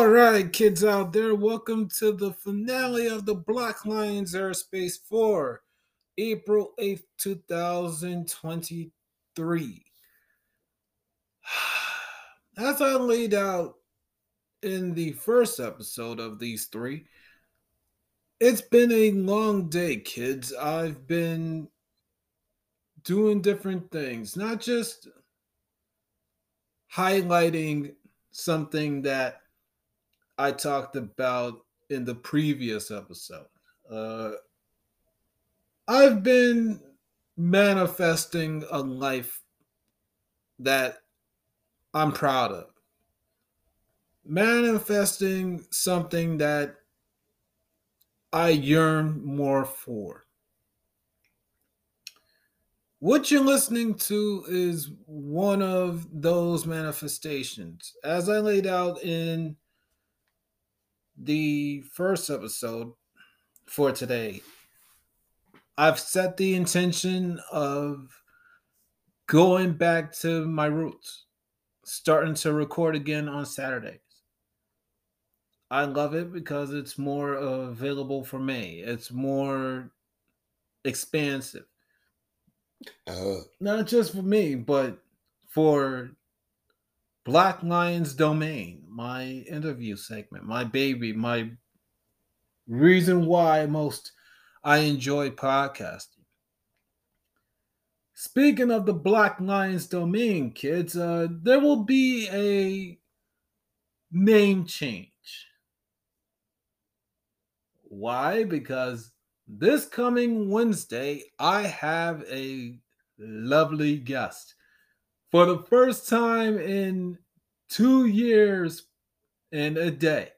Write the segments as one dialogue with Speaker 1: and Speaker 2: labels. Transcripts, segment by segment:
Speaker 1: All right, kids out there, welcome to the finale of the Black Lions Airspace 4, April 8th, 2023. As I laid out in the first episode of these three, it's been a long day, kids. I've been doing different things, not just highlighting something that I talked about in the previous episode. Uh, I've been manifesting a life that I'm proud of. Manifesting something that I yearn more for. What you're listening to is one of those manifestations. As I laid out in the first episode for today, I've set the intention of going back to my roots, starting to record again on Saturdays. I love it because it's more available for me. It's more expansive uh, Not just for me, but for Black Lions Domain, my interview segment, my baby, my reason why most I enjoy podcasting. Speaking of the Black Lions Domain, kids, uh, there will be a name change. Why? Because this coming Wednesday, I have a lovely guest. For the first time in two years and a day,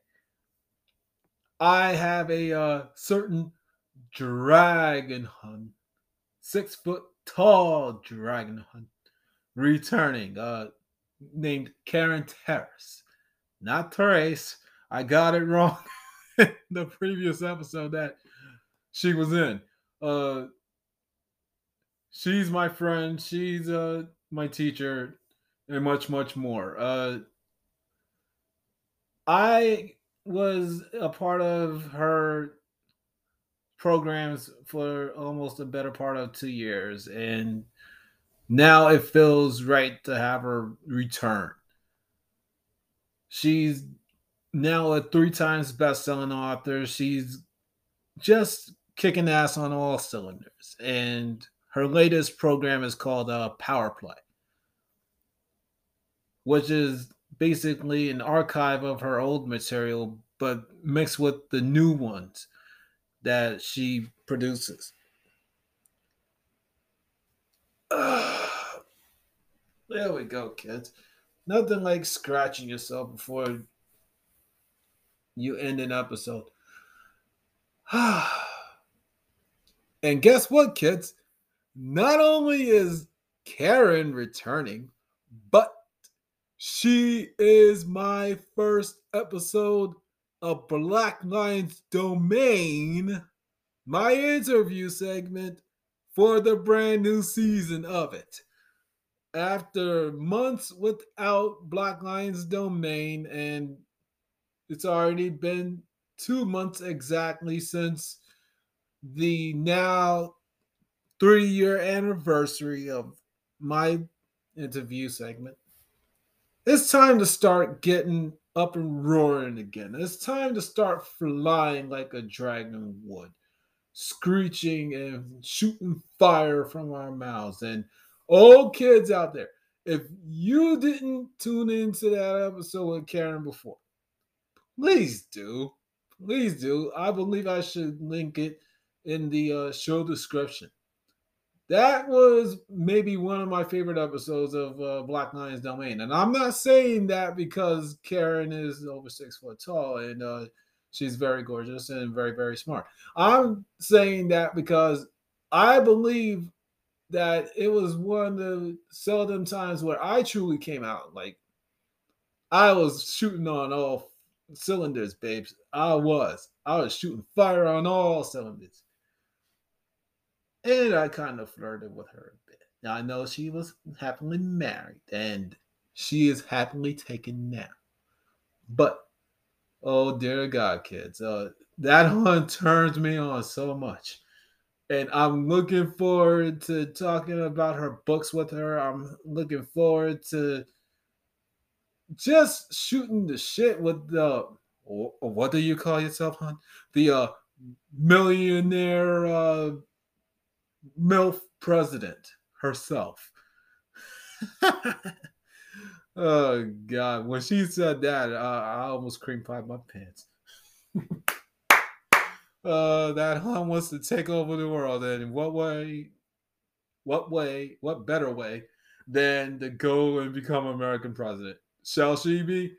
Speaker 1: I have a uh, certain dragon hun, six foot tall dragon hun, returning, uh, named Karen Terrace, not Therese. I got it wrong in the previous episode that she was in. Uh, she's my friend. She's uh, my teacher, and much, much more. Uh, I was a part of her programs for almost a better part of two years, and now it feels right to have her return. She's now a three times best-selling author. She's just kicking ass on all cylinders. And her latest program is called uh, Power Play, which is basically an archive of her old material, but mixed with the new ones that she produces. There we go, kids. Nothing like scratching yourself before you end an episode. And guess what, kids? Not only is Karen returning, but she is my first episode of Black Lions Domain, my interview segment for the brand new season of it. After months without Black Lions Domain, and it's already been two months exactly since the now three year anniversary of my interview segment. It's time to start getting up and roaring again. It's time to start flying like a dragon would, screeching and shooting fire from our mouths. And all kids out there, if you didn't tune into that episode with Karen before, please do. Please do. I believe I should link it in the uh, show description. That was maybe one of my favorite episodes of uh, Black Lions Domain. And I'm not saying that because Karen is over six foot tall and uh, she's very gorgeous and very, very smart. I'm saying that because I believe that it was one of the seldom times where I truly came out. Like, I was shooting on all cylinders, babes. I was. I was shooting fire on all cylinders. And I kind of flirted with her a bit. Now I know she was happily married and she is happily taken now. But Oh dear God, kids. Uh, that one turns me on so much. And I'm looking forward to talking about her books with her. I'm looking forward to just shooting the shit with the what do you call yourself, hon? The uh, millionaire uh, MILF president herself. oh God! When she said that, uh, I almost cream pied my pants. uh, that hon wants to take over the world, and in what way? What way? What better way than to go and become American president? Shall she be?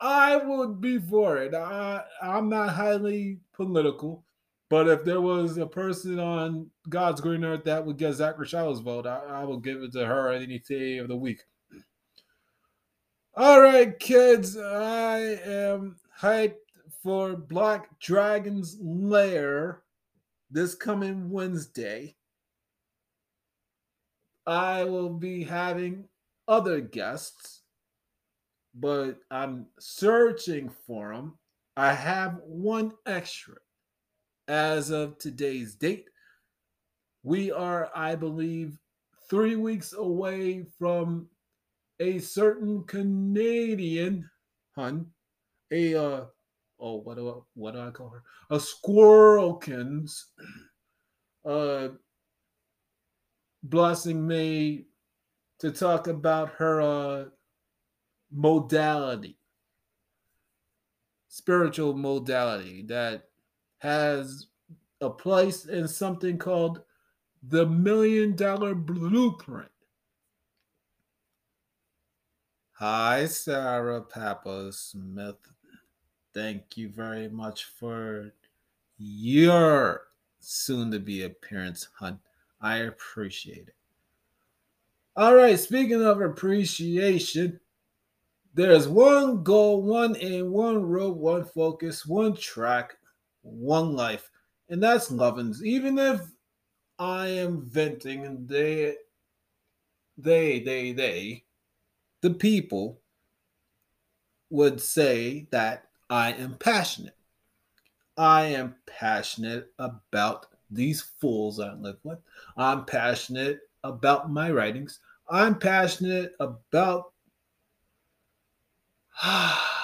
Speaker 1: I would be for it. I, I'm not highly political, but if there was a person on God's green earth that would get Zachary Shiloh's vote, I, I give it to her any day of the week. All right, kids, I am hyped for Black Dragon's Lair this coming Wednesday. I will be having other guests but I'm searching for them. I have one extra. As of today's date, we are, I believe, three weeks away from a certain Canadian hun, a uh, oh, what do I, what do I call her? A squirrelkins, uh, blessing me to talk about her uh modality, spiritual modality that has a place in something called the Million Dollar Blueprint. Hi, Sarah Papa Smith. Thank you very much for your soon to be appearance, hun. I appreciate it. All right, speaking of appreciation, there's one goal, one aim, one road, one focus, one track, one life, and that's Lovins. Even if I am venting and they, they, they, they, the people would say that I am passionate. I am passionate about these fools I live with. I'm passionate about my writings. I'm passionate about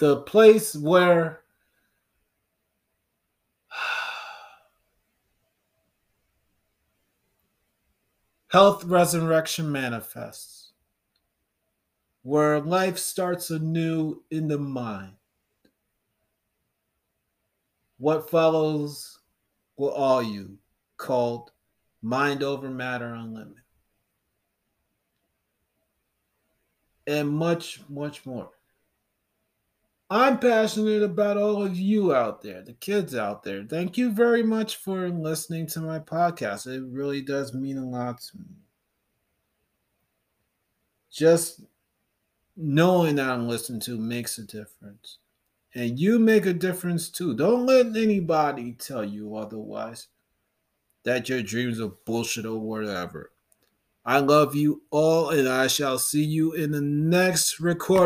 Speaker 1: the place where health resurrection manifests, where life starts anew in the mind. What follows will all you called Mind Over Matter Unlimited. and much, much more. I'm passionate about all of you out there, the kids out there. Thank you very much for listening to my podcast. It really does mean a lot to me. Just knowing that I'm listened to makes a difference. And you make a difference too. Don't let anybody tell you otherwise that your dreams are bullshit or whatever. I love you all, and I shall see you in the next recording.